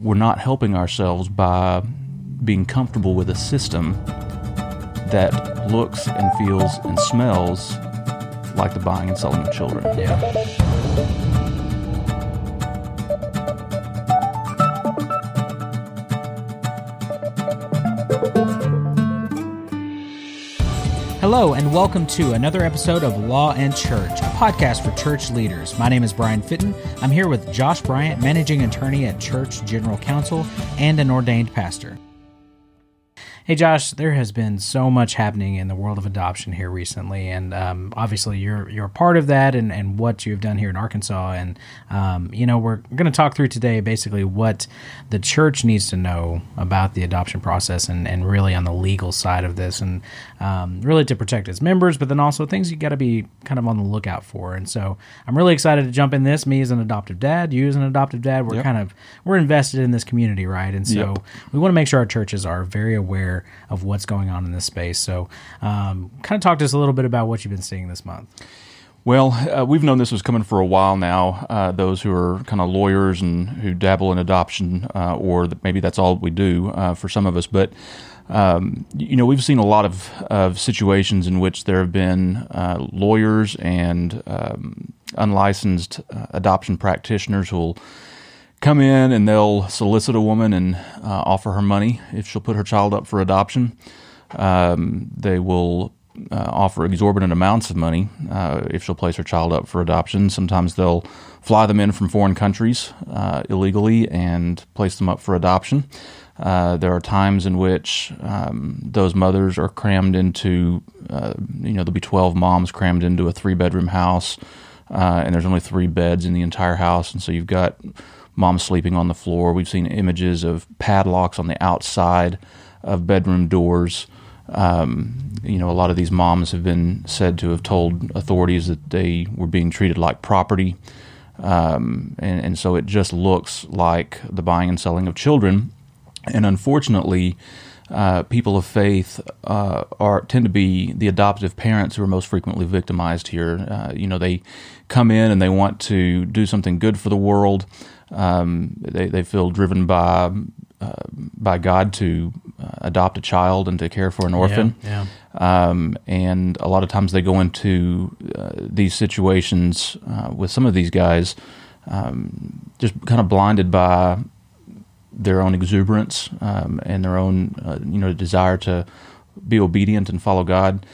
we're not helping ourselves by being comfortable with a system that looks and feels and smells like the buying and selling of children. Yeah. Hello, and welcome to another episode of Law and Church, a podcast for church leaders. My name is Brian Fitton. I'm here with Josh Bryant, managing attorney at Church General Counsel and an ordained pastor. Hey, Josh, there has been so much happening in the world of adoption here recently, and um, obviously you're you're a part of that, and, and what you've done here in Arkansas, and um, you know we're going to talk through today basically what the church needs to know about the adoption process, and, and really on the legal side of this, and um, really to protect its members, but then also things you got to be kind of on the lookout for. And so I'm really excited to jump in this. Me as an adoptive dad, you as an adoptive dad, we're Yep. kind of we're invested in this community, right? And so Yep. we want to make sure our churches are very aware of what's going on in this space. So, um, kind of talk to us a little bit about what you've been seeing this month. Well, uh, we've known this was coming for a while now. Uh, those who are kind of lawyers and who dabble in adoption, uh, or maybe that's all we do uh, for some of us. But um, you know, we've seen a lot of, of situations in which there have been uh, lawyers and um, unlicensed uh, adoption practitioners who will come in and they'll solicit a woman and uh, offer her money if she'll put her child up for adoption. Um, they will uh, offer exorbitant amounts of money uh, if she'll place her child up for adoption. Sometimes they'll fly them in from foreign countries uh, illegally and place them up for adoption. Uh, there are times in which um, those mothers are crammed into, uh, you know, there'll be 12 moms crammed into a three bedroom house, and there's only three beds in the entire house. And so you've got moms sleeping on the floor. We've seen images of padlocks on the outside of bedroom doors. Um, you know, a lot of these moms have been said to have told authorities that they were being treated like property. Um, and, and so it just looks like the buying and selling of children. And unfortunately, uh, people of faith uh, are tend to be the adoptive parents who are most frequently victimized here. Uh, you know, they come in and they want to do something good for the world. Um, they they feel driven by uh, by God to uh, adopt a child and to care for an orphan. Yeah. Um, and a lot of times they go into uh, these situations uh, with some of these guys um, just kind of blinded by their own exuberance um, and their own uh, you know desire to be obedient and follow God.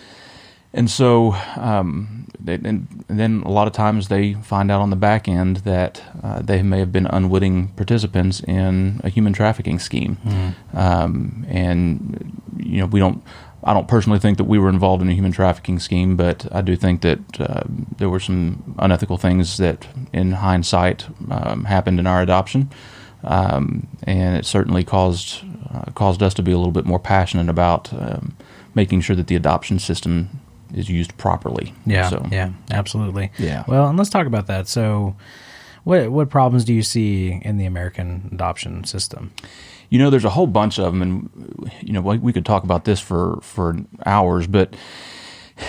And so, um, they, and, and then a lot of times they find out on the back end that uh, they may have been unwitting participants in a human trafficking scheme. Um, and you know, we don't. I don't personally think that we were involved in a human trafficking scheme, but I do think that uh, there were some unethical things that, in hindsight, um, happened in our adoption, um, and it certainly caused uh, caused us to be a little bit more passionate about um, making sure that the adoption system is used properly. Yeah, So, yeah, absolutely. Yeah. Well, and let's talk about that. So, what what problems do you see in the American adoption system? You know, there's a whole bunch of them, and you know, we could talk about this for for hours. But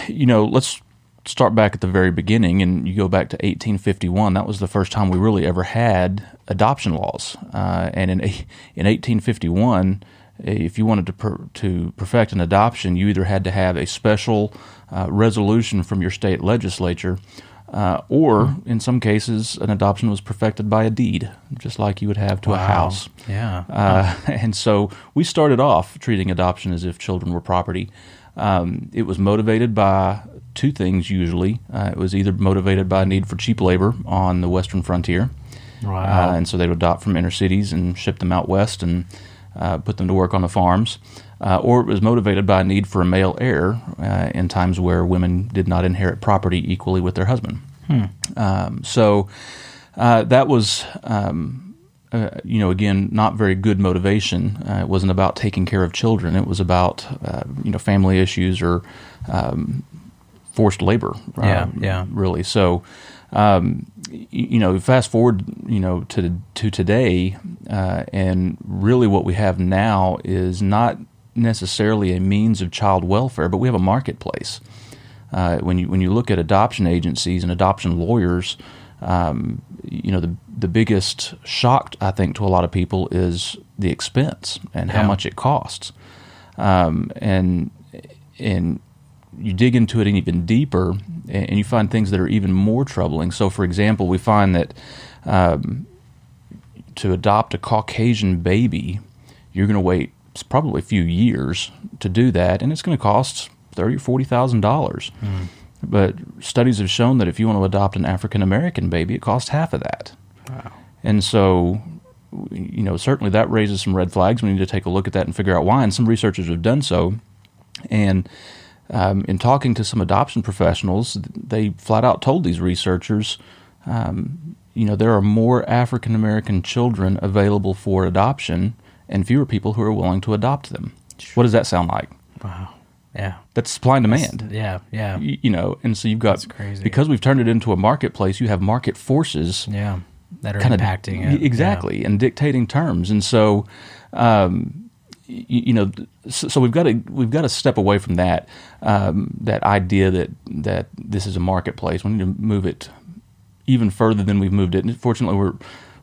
you know, let's start back at the very beginning, and you go back to 1851. That was the first time we really ever had adoption laws. Uh, and in in 1851, if you wanted to per, to perfect an adoption, you either had to have a special uh, resolution from your state legislature. Uh, or in some cases, an adoption was perfected by a deed, just like you would have to a house. Yeah. Uh, and so we started off treating adoption as if children were property. Um, it was motivated by two things usually. Uh, it was either motivated by a need for cheap labor on the western frontier, Wow. uh, and so they would adopt from inner cities and ship them out west and uh, put them to work on the farms. Uh, or it was motivated by a need for a male heir uh, in times where women did not inherit property equally with their husband. Um, so uh, that was, um, uh, you know, again, not very good motivation. Uh, it wasn't about taking care of children. It was about, uh, you know, family issues or um, forced labor. Yeah, yeah. Really. So, um, you know, fast forward, you know, to to today, uh, and really what we have now is not necessarily a means of child welfare, but we have a marketplace. Uh, when you when you look at adoption agencies and adoption lawyers, um, you know, the the biggest shock I think to a lot of people is the expense and how Yeah. much it costs, um, and and you dig into it even deeper, and you find things that are even more troubling. So, for example, we find that um, to adopt a Caucasian baby, you're going to wait probably a few years to do that, and it's going to cost thirty or forty thousand dollars. But studies have shown that if you want to adopt an African American baby, it costs half of that. Wow. And so, you know, certainly that raises some red flags. We need to take a look at that and figure out why. And some researchers have done so. And um, in talking to some adoption professionals, they flat out told these researchers, um, you know, there are more African American children available for adoption and fewer people who are willing to adopt them. What does that sound like? Wow. Yeah. That's supply and demand Yeah. Yeah. y- you know, and so you've got That's crazy. because we've turned it into a marketplace. You have market forces Yeah. That are kind of impacting it. exactly and dictating terms, and so um, you know, so, so we've got to we've got to step away from that um, that idea that that this is a marketplace. We need to move it even further than we've moved it. And fortunately, we're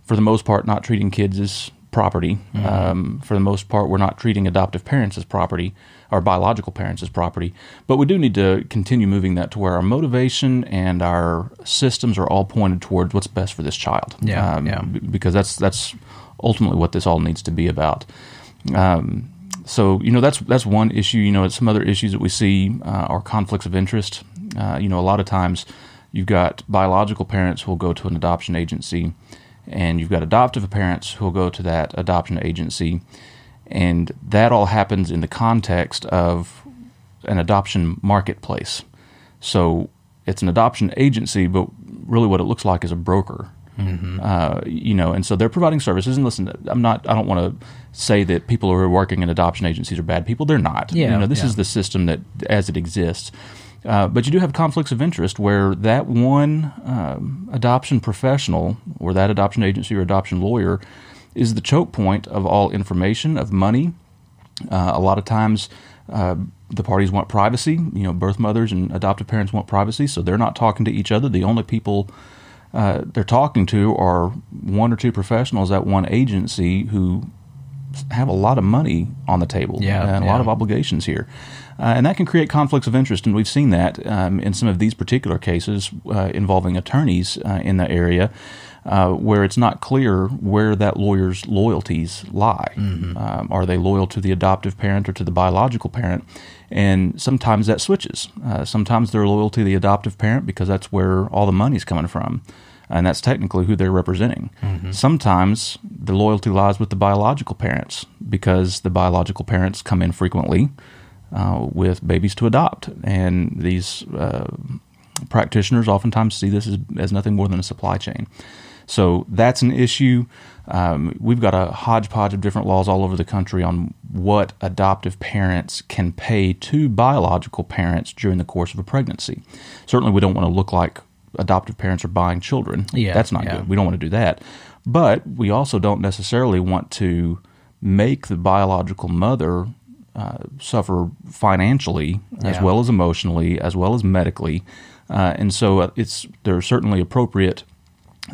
for the most part not treating kids as property. Mm-hmm. Um, for the most part, we're not treating adoptive parents as property or biological parents as property. But we do need to continue moving that to where our motivation and our systems are all pointed towards what's best for this child. Yeah, Um, yeah. b- Because that's that's ultimately what this all needs to be about. Um, so you know that's that's one issue. You know, some other issues that we see uh, are conflicts of interest. Uh, you know, a lot of times you've got biological parents who will go to an adoption agency, and you've got adoptive parents who will go to that adoption agency, and that all happens in the context of an adoption marketplace. So it's an adoption agency, but really what it looks like is a broker. Uh, you know, and so they're providing services. And listen, I'm not. I don't want to say that people who are working in adoption agencies are bad people. They're not. Yeah, you know, this yeah. is the system that as it exists. Uh, but you do have conflicts of interest where that one um, adoption professional or that adoption agency or adoption lawyer is the choke point of all information of money uh, a lot of times, uh, the parties want privacy. You know, birth mothers and adoptive parents want privacy, so they're not talking to each other. The only people uh, they're talking to are one or two professionals at one agency who have a lot of money on the table Yeah, and a yeah. lot of obligations here. Uh, and that can create conflicts of interest, and we've seen that um, in some of these particular cases uh, involving attorneys uh, in the area, uh, where it's not clear where that lawyer's loyalties lie. Um, are they loyal to the adoptive parent or to the biological parent? And sometimes that switches. Uh, sometimes they're loyal to the adoptive parent because that's where all the money's coming from and that's technically who they're representing. Sometimes the loyalty lies with the biological parents because the biological parents come in frequently uh, with babies to adopt, and these uh, practitioners oftentimes see this as, as nothing more than a supply chain. So that's an issue. Um, we've got a hodgepodge of different laws all over the country on what adoptive parents can pay to biological parents during the course of a pregnancy. Certainly, we don't want to look like adoptive parents are buying children. Yeah, that's not yeah. good. We don't want to do that. But we also don't necessarily want to make the biological mother uh, suffer financially as well as emotionally as well as medically. Uh, and so uh, it's there are certainly appropriate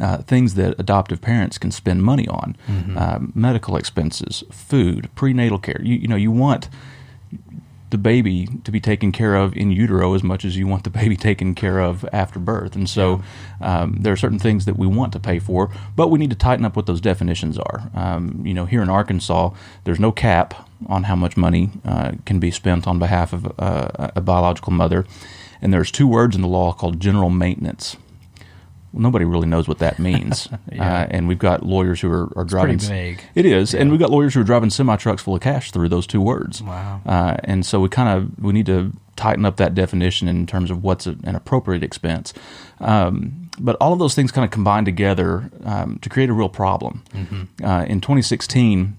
uh, things that adoptive parents can spend money on: uh, medical expenses, food, prenatal care. You, you know, you want the baby to be taken care of in utero as much as you want the baby taken care of after birth. And so um, there are certain things that we want to pay for, but we need to tighten up what those definitions are. Um, you know, here in Arkansas, there's no cap on how much money uh, can be spent on behalf of uh, a biological mother. And there's two words in the law called general maintenance. Nobody really knows what that means. Yeah. uh, and we've got lawyers who are, are driving. It is, and we've got lawyers who are driving semi trucks full of cash through those two words. Wow. Uh, and so we kind of we need to tighten up that definition in terms of what's a, an appropriate expense. Um, but all of those things kind of combine together um, to create a real problem. Uh, in 2016,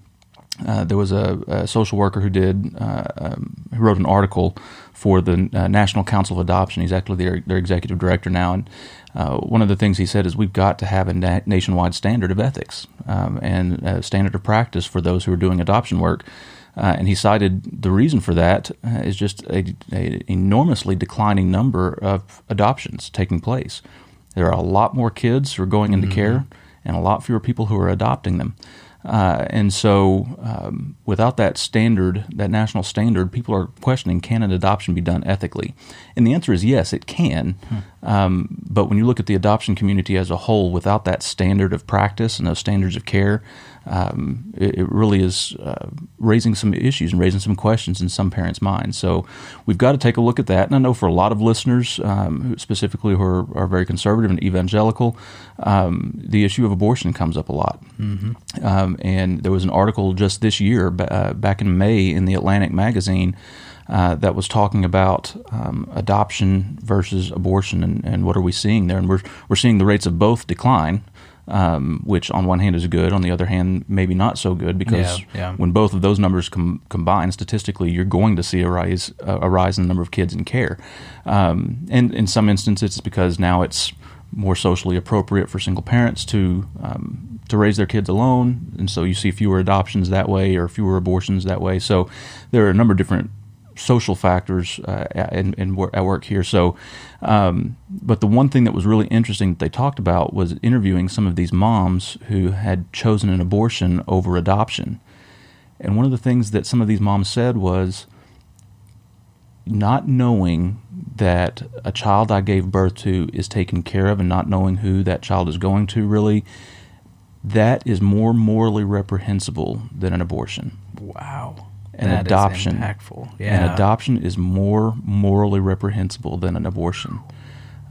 uh, there was a, a social worker who did uh, um, who wrote an article for the uh, National Council of Adoption. He's actually their, their executive director now, and uh, one of the things he said is we've got to have a na- nationwide standard of ethics um, and a standard of practice for those who are doing adoption work. Uh, and he cited the reason for that uh, is just a, a enormously declining number of adoptions taking place. there are a lot more kids who are going into care and a lot fewer people who are adopting them. Uh, and so, um, without that standard, that national standard, people are questioning can an adoption be done ethically? And the answer is yes, it can. Um, but when you look at the adoption community as a whole, without that standard of practice and those standards of care, um, it, it really is uh, raising some issues and raising some questions in some parents' minds. So we've got to take a look at that. And I know for a lot of listeners, um, specifically who are, are very conservative and evangelical, um, the issue of abortion comes up a lot. Um, and there was an article just this year, uh, back in May, in the Atlantic magazine. Uh, that was talking about um, adoption versus abortion and, and what are we seeing there, and we're we're seeing the rates of both decline, um, which on one hand is good, on the other hand maybe not so good because Yeah, yeah. when both of those numbers com- combine statistically, you're going to see a rise a a rise in the number of kids in care, um, and in some instances it's because now it's more socially appropriate for single parents to um, to raise their kids alone, and so you see fewer adoptions that way or fewer abortions that way. So there are a number of different social factors uh, in, in wor- at work here. So, um, but the one thing that was really interesting that they talked about was interviewing some of these moms who had chosen an abortion over adoption. And one of the things that some of these moms said was not knowing that a child I gave birth to is taken care of and not knowing who that child is going to really that is more morally reprehensible than an abortion. Wow. An That adoption. impactful. An Yeah. adoption is more morally reprehensible than an abortion.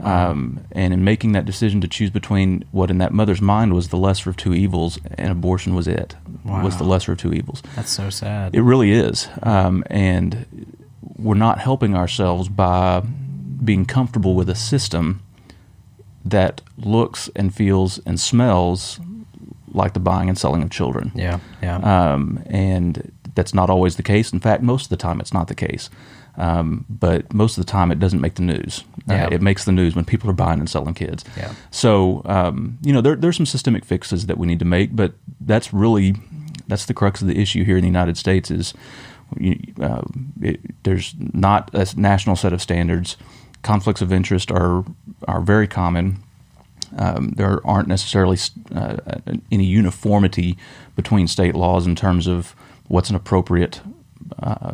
Um, and in making that decision to choose between what in that mother's mind was the lesser of two evils, and abortion was it, was the lesser of two evils. That's so sad. It really is. Um, and we're not helping ourselves by being comfortable with a system that looks and feels and smells like the buying and selling of children. yeah. Yeah. Um, and that's not always the case. In fact, most of the time it's not the case. Um, but most of the time it doesn't make the news. Uh, it makes the news when people are buying and selling kids. Yeah. So, um, you know, there, there's some systemic fixes that we need to make, but that's really, that's the crux of the issue here in the United States is uh, it, there's not a national set of standards. Conflicts of interest are, are very common um, there aren't necessarily uh, any uniformity between state laws in terms of what's an appropriate uh,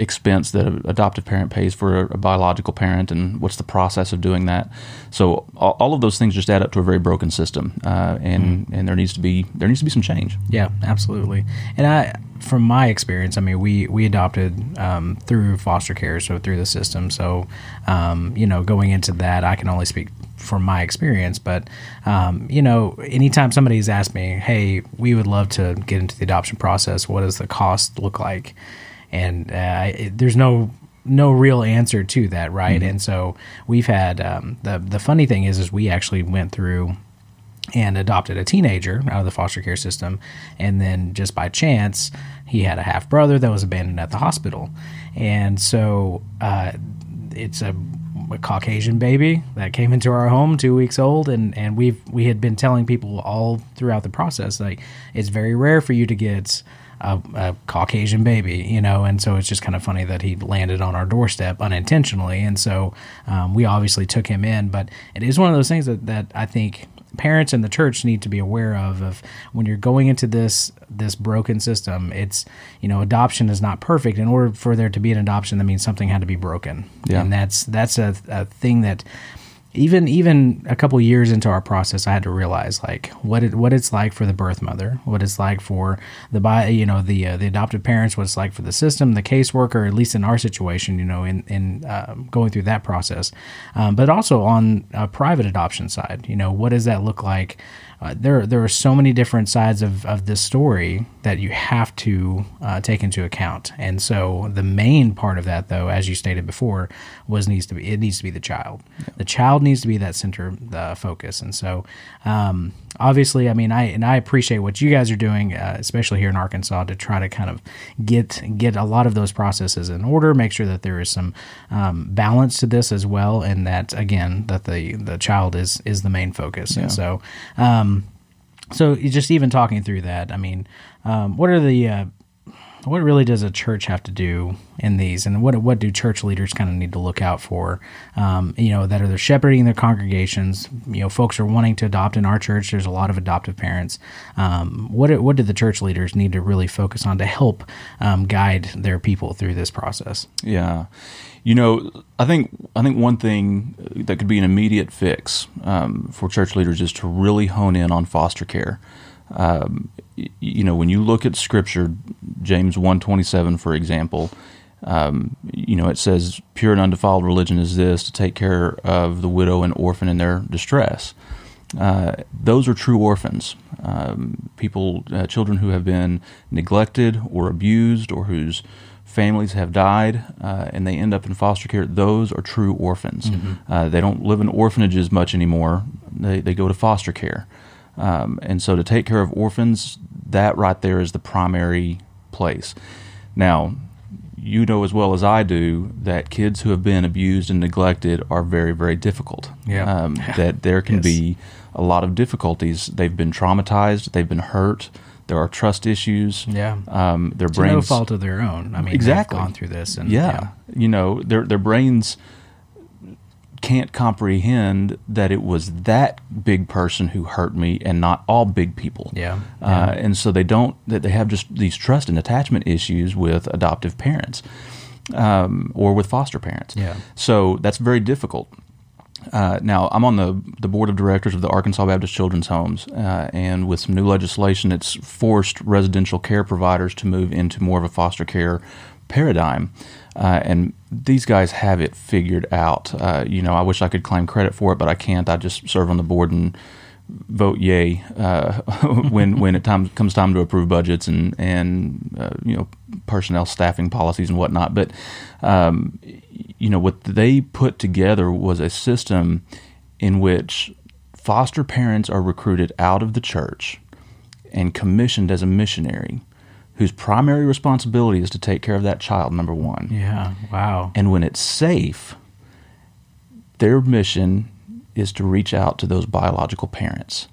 expense that an adoptive parent pays for a, a biological parent and what's the process of doing that. So all, all of those things just add up to a very broken system, uh, and and there needs to be there needs to be some change. Yeah, absolutely. And I, from my experience, I mean, we we adopted um, through foster care, so through the system. So, um, you know, going into that, I can only speak from my experience. But, um, you know, anytime somebody's asked me, "Hey, we would love to get into the adoption process. What does the cost look like?" and uh, it, there's no no real answer to that, right? And so we've had um, the the funny thing is is we actually went through and adopted a teenager out of the foster care system. And then just by chance, he had a half brother that was abandoned at the hospital. And so uh, it's a, a Caucasian baby that came into our home two weeks old. And, and we've, we had been telling people all throughout the process, like, it's very rare for you to get a, a Caucasian baby, you know, and so it's just kind of funny that he landed on our doorstep unintentionally, and so um, we obviously took him in. But it is one of those things that, that I think parents and the church need to be aware of. Of when you're going into this this broken system, it's you know adoption is not perfect. In order for there to be an adoption, that means something had to be broken, Yeah. and that's that's a, a thing that even even a couple years into our process, I had to realize like what it what it's like for the birth mother, what it's like for the bi- you know the uh, the adoptive parents, what it's like for the system, the caseworker, at least in our situation, you know, in in um, going through that process, um, but also on a private adoption side, you know, what does that look like? Uh, there, there are so many different sides of, of this story that you have to uh, take into account. And so the main part of that, though, as you stated before, was needs to be it needs to be the child. The child needs to be that center, the focus. And so, um, obviously, I mean, I and I appreciate what you guys are doing, uh, especially here in Arkansas, to try to kind of get get a lot of those processes in order, make sure that there is some um, balance to this as well, and that again, that the the child is is the main focus. And so. Um, so just even talking through that, I mean, um, what are the uh, what really does a church have to do in these, and what what do church leaders kind of need to look out for? Um, you know, that are they're shepherding their congregations. You know, folks are wanting to adopt in our church. There's a lot of adoptive parents. Um, what what do the church leaders need to really focus on to help um, guide their people through this process? Yeah, you know, I think I think one thing that could be an immediate fix um, for church leaders is to really hone in on foster care. Um, you know, when you look at Scripture, James one twenty seven, for example, um, you know, it says, "Pure and undefiled religion is this: to take care of the widow and orphan in their distress." Uh, those are true orphans. Um, people, uh, children who have been neglected or abused, or whose families have died uh, and they end up in foster care. Those are true orphans. Mm-hmm. Uh, they don't live in orphanages much anymore. They they go to foster care. Um, and so to take care of orphans, that right there is the primary place. Now, you know as well as I do that kids who have been abused and neglected are very, very difficult. Yeah. Um, that there can yes. be a lot of difficulties. They've been traumatized, they've been hurt. There are trust issues. Yeah. Um, their brains. no fault of their own. I mean, exactly. gone through this. And, yeah. yeah. You know, their, their brains can't comprehend that it was that big person who hurt me and not all big people. Yeah. yeah. Uh, and so they don't, that they have just these trust and attachment issues with adoptive parents um, or with foster parents. Yeah. So that's very difficult. Uh, now, I'm on the, the board of directors of the Arkansas Baptist Children's Homes, uh, and with some new legislation, it's forced residential care providers to move into more of a foster care paradigm. Uh, and these guys have it figured out. Uh, you know, I wish I could claim credit for it, but I can't. I just serve on the board and vote yay uh, when when it time, comes time to approve budgets and and uh, you know personnel staffing policies and whatnot. But um, you know what they put together was a system in which foster parents are recruited out of the church and commissioned as a missionary whose primary responsibility is to take care of that child, number one. Yeah, wow. And when it's safe, their mission is to reach out to those biological parents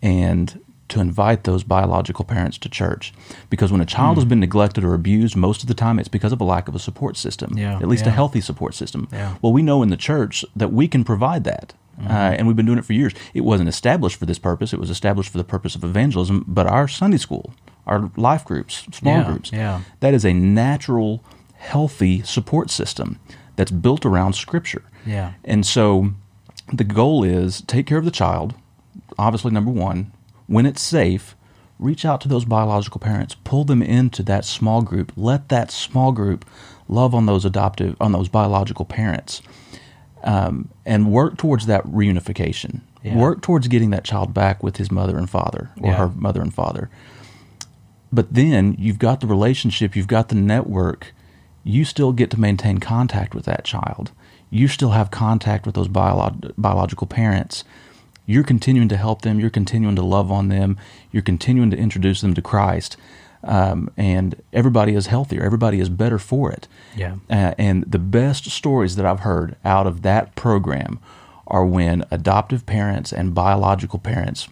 and to invite those biological parents to church. Because when a child mm. has been neglected or abused, most of the time it's because of a lack of a support system, yeah, at least yeah. a healthy support system. Yeah. Well, we know in the church that we can provide that. Mm-hmm. Uh, and we've been doing it for years. It wasn't established for this purpose. It was established for the purpose of evangelism. But our Sunday school, our life groups, small yeah, groups. Yeah. That is a natural, healthy support system that's built around Scripture. Yeah. And so the goal is take care of the child, obviously, number one. When it's safe, reach out to those biological parents, pull them into that small group, let that small group love on those adoptive, on those biological parents. Um, and work towards that reunification. Yeah. Work towards getting that child back with his mother and father, or yeah. her mother and father. But then you've got the relationship, you've got the network. You still get to maintain contact with that child. You still have contact with those biolo- biological parents. You're continuing to help them. You're continuing to love on them. You're continuing to introduce them to Christ. Um, and everybody is healthier. Everybody is better for it. Yeah. Uh, and the best stories that I've heard out of that program are when adoptive parents and biological parents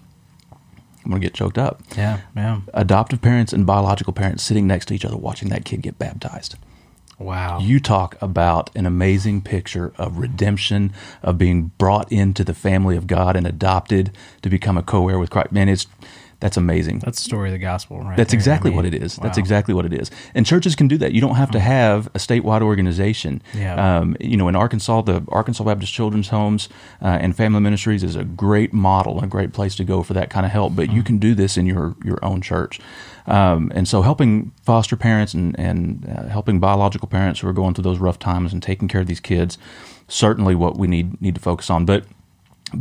I'm going to get choked up. Yeah, yeah. Adoptive parents and biological parents sitting next to each other watching that kid get baptized. Wow. You talk about an amazing picture of redemption, of being brought into the family of God and adopted to become a co heir with Christ. Man, it's that's amazing. That's the story of the gospel, right? That's there. exactly I mean, what it is. Wow. That's exactly what it is. And churches can do that. You don't have to have a statewide organization. Yeah. Um, you know, in Arkansas, the Arkansas Baptist Children's Homes uh, and Family Ministries is a great model, a great place to go for that kind of help. But mm you can do this in your your own church. Um, and so, helping foster parents and and uh, helping biological parents who are going through those rough times and taking care of these kids, certainly what we need need to focus on. But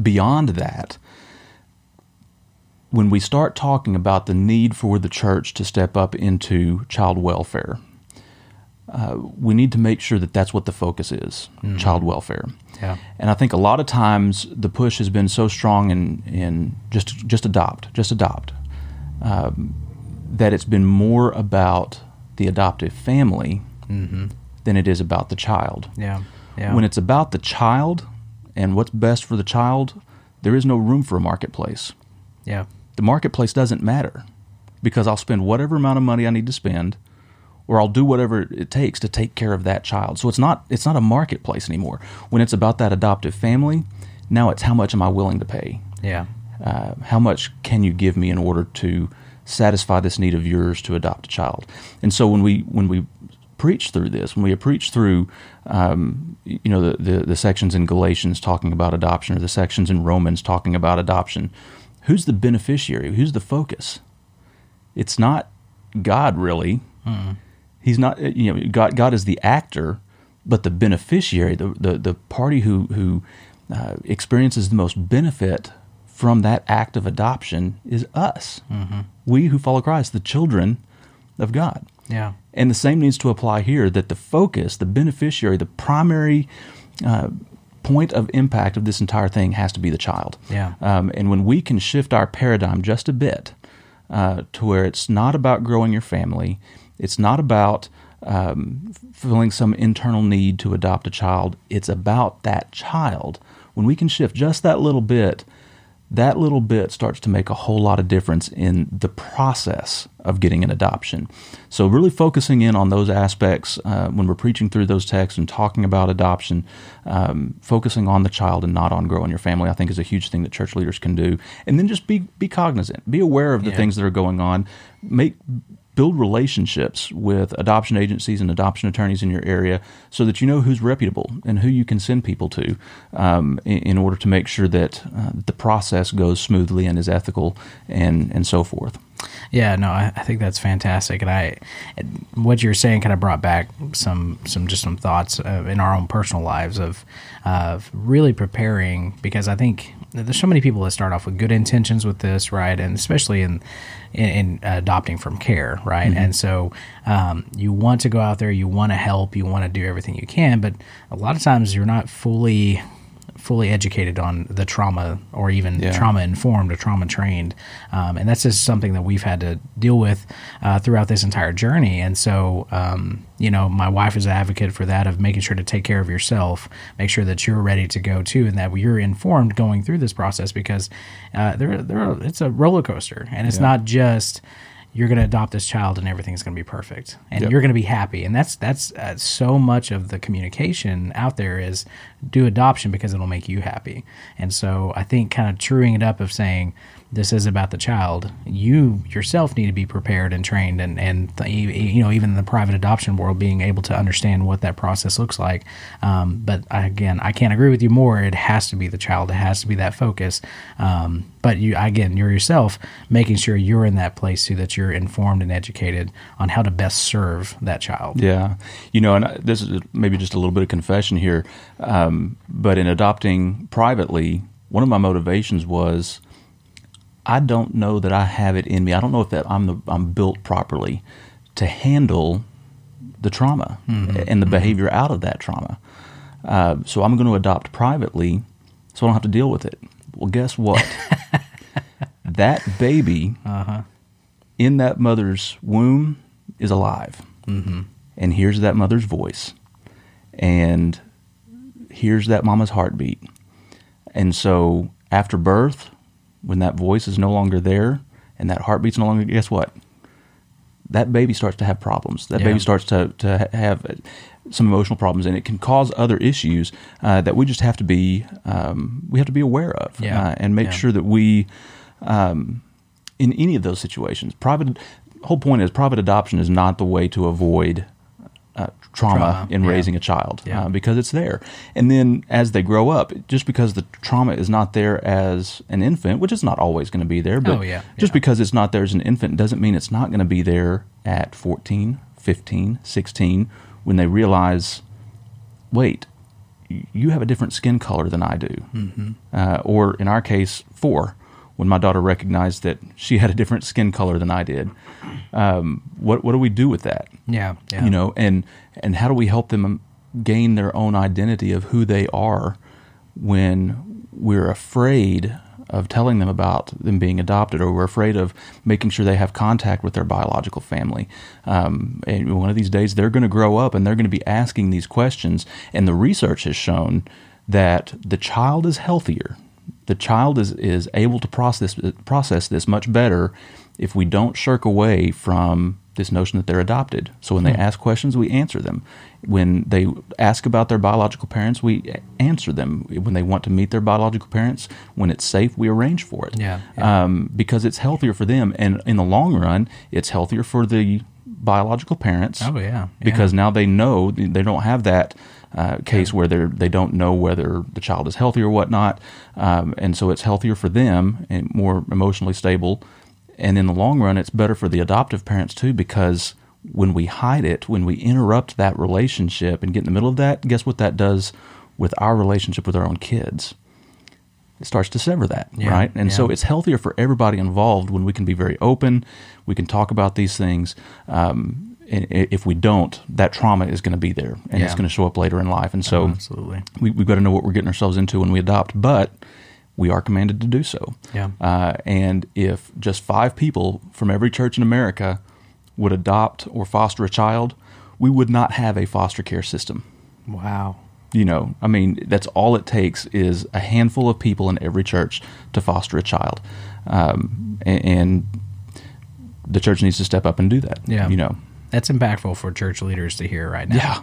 beyond that when we start talking about the need for the church to step up into child welfare, uh, we need to make sure that that's what the focus is mm-hmm. child welfare. Yeah. And I think a lot of times the push has been so strong in, in just, just adopt, just adopt, um, that it's been more about the adoptive family mm-hmm. than it is about the child. Yeah. yeah. When it's about the child and what's best for the child, there is no room for a marketplace. Yeah the marketplace doesn't matter. because I'll spend whatever amount of money I need to spend or I'll do whatever it takes to take care of that child. So it's not it's not a marketplace anymore. When it's about that adoptive family, now it's how much am I willing to pay? Yeah. Uh, how much can you give me in order to satisfy this need of yours to adopt a child? And so when we when we preach through this, when we preach through, um, you know, the, the, the sections in Galatians talking about adoption or the sections in Romans talking about adoption, who's the beneficiary? Who's the focus? It's not God really. Mm. He's not. You know, God. God is the actor, but the beneficiary, the the, the party who who uh, experiences the most benefit from that act of adoption is us. Mm-hmm. We who follow Christ, the children of God. Yeah. And the same needs to apply here that the focus, the beneficiary, the primary uh, point of impact of this entire thing has to be the child. Yeah. Um, and when we can shift our paradigm just a bit uh, to where it's not about growing your family, it's not about um, filling some internal need to adopt a child, it's about that child. When we can shift just that little bit, that little bit starts to make a whole lot of difference in the process of getting an adoption. So, really focusing in on those aspects uh, when we're preaching through those texts and talking about adoption, um, focusing on the child and not on growing your family, I think is a huge thing that church leaders can do. And then just be be cognizant, be aware of the yeah. things that are going on. Make build relationships with adoption agencies and adoption attorneys in your area so that you know who's reputable and who you can send people to um, in, in, order to make sure that uh, the process goes smoothly and is ethical and, and so forth. Yeah, no, I, I think that's fantastic, and I, what you're saying kind of brought back some, some just some thoughts uh, in our own personal lives of, of really preparing because I think there's so many people that start off with good intentions with this, right, and especially in in, in adopting from care, right? Mm-hmm. And so um, you want to go out there, you want to help, you want to do everything you can, but a lot of times you're not fully fully educated on the trauma or even yeah. trauma informed or trauma trained. Um, and that's just something that we've had to deal with uh, throughout this entire journey. And so, um, you know, my wife is an advocate for that of making sure to take care of yourself, make sure that you're ready to go too, and that you're informed going through this process because uh, there, there, it's a roller coaster, and it's yeah. not just you're going to adopt this child and everything's going to be perfect. And yep. you're going to be happy. And that's that's uh, so much of the communication out there is do adoption because it'll make you happy. And so i think kind of truing it up of saying this is about the child. You yourself need to be prepared and trained, and and you know even in the private adoption world, being able to understand what that process looks like. Um, but again, I can't agree with you more. It has to be the child. It has to be that focus. Um, but you again, you're yourself making sure you're in that place so that you're informed and educated on how to best serve that child. Yeah, you know, and this is maybe just a little bit of confession here, um, but in adopting privately, one of my motivations was I don't know that I have it in me. I don't know if that I'm the, I'm built properly to handle the trauma mm-hmm. and the mm-hmm. behavior out of that trauma. Uh, so I'm going to adopt privately, so I don't have to deal with it. Well, guess what? that baby uh-huh. in that mother's womb is alive, mm-hmm. and hears that mother's voice, and hears that mama's heartbeat, and so after birth when that voice is no longer there and that heartbeat's no longer, guess what? That baby starts to have problems. That yeah. baby starts to, to have some emotional problems, and it can cause other issues uh, that we just have to be um, we have to be aware of yeah. uh, and make yeah. sure that we um, in any of those situations. Private whole point is private adoption is not the way to avoid trauma, trauma, in yeah. raising a child yeah. uh, because it's there. And then as they grow up, just because the trauma is not there as an infant, which is not always going to be there, but oh, yeah. just because it's not there as an infant doesn't mean it's not going to be there at 14, 15, 16 when they realize, wait, you have a different skin color than I do. Mm-hmm. Uh, or in our case, four when my daughter recognized that she had a different skin color than I did. Um, what what do we do with that? Yeah, yeah, you know, and and how do we help them gain their own identity of who they are when we're afraid of telling them about them being adopted, or we're afraid of making sure they have contact with their biological family. Um, and one of these days, they're going to grow up and they're going to be asking these questions. And the research has shown that the child is healthier the child is, is able to process process this much better if we don't shirk away from this notion that they're adopted. So when they ask questions, we answer them. When they ask about their biological parents, we answer them. When they want to meet their biological parents, when it's safe, we arrange for it. Yeah, yeah. Um, because it's healthier for them, and in the long run, it's healthier for the biological parents. Oh, yeah, yeah. because now they know they don't have that. Uh, case where they they don't know whether the child is healthy or whatnot, um, and so it's healthier for them and more emotionally stable and in the long run, it's better for the adoptive parents too because when we hide it, when we interrupt that relationship and get in the middle of that, guess what that does with our relationship with our own kids? It starts to sever that, Yeah, right? And so it's healthier for everybody involved when we can be very open, we can talk about these things. Um, if we don't, that trauma is going to be there, and it's going to show up later in life. And so, absolutely. we, we've got to know what we're getting ourselves into when we adopt, but we are commanded to do so. Yeah. Uh, and if just five people from every church in America would adopt or foster a child, we would not have a foster care system. Wow. You know, I mean, that's all it takes is a handful of people in every church to foster a child. Um, and, and the church needs to step up and do that. Yeah. You know, That's impactful for church leaders to hear right now. Yeah.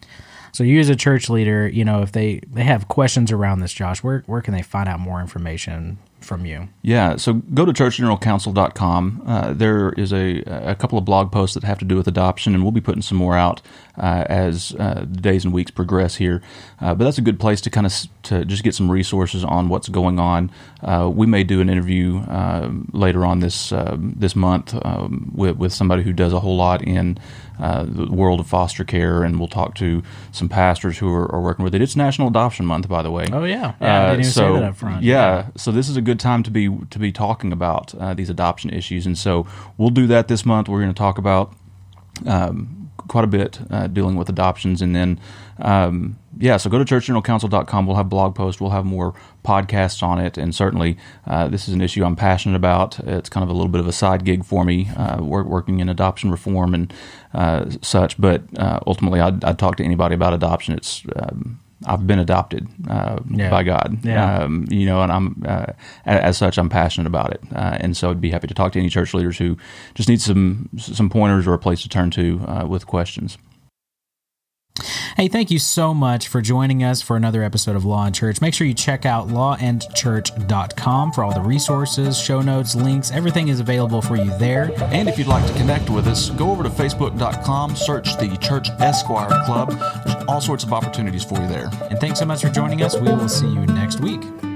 So you as a church leader, you know, if they they have questions around this, Josh, where where can they find out more information from you? Yeah, so go to churchgeneralcounsel.com. Uh, there is a, a couple of blog posts that have to do with adoption, and we'll be putting some more out uh, as uh, the days and weeks progress here. Uh, but that's a good place to kind of to just get some resources on what's going on. Uh, we may do an interview um later on this um this month um, with, with somebody who does a whole lot in uh, the world of foster care, and we'll talk to some pastors who are, are working with it. It's National Adoption Month, by the way. Oh, yeah. Yeah, I didn't even say so that up front. Yeah, so this is a good time to be to be talking about uh, these adoption issues, and so we'll do that this month. We're going to talk about um, quite a bit uh, dealing with adoptions, and then um, yeah, so go to churchgeneralcounsel.com. We'll have blog posts, we'll have more podcasts on it, and certainly uh, this is an issue I'm passionate about. It's kind of a little bit of a side gig for me, uh, work, working in adoption reform and uh, such. But uh, ultimately, I'd, I'd talk to anybody about adoption. It's um, I've been adopted uh, Yeah. by God, Yeah. um, you know, and I'm uh, as such, I'm passionate about it, uh, and so I'd be happy to talk to any church leaders who just need some some pointers or a place to turn to uh, with questions. Hey, thank you so much for joining us for another episode of Law and Church. Make sure you check out lawandchurch.com for all the resources, show notes, links. Everything is available for you there. And if you'd like to connect with us, go over to facebook.com, search the Church Esquire Club. There's all sorts of opportunities for you there. And thanks so much for joining us. We will see you next week.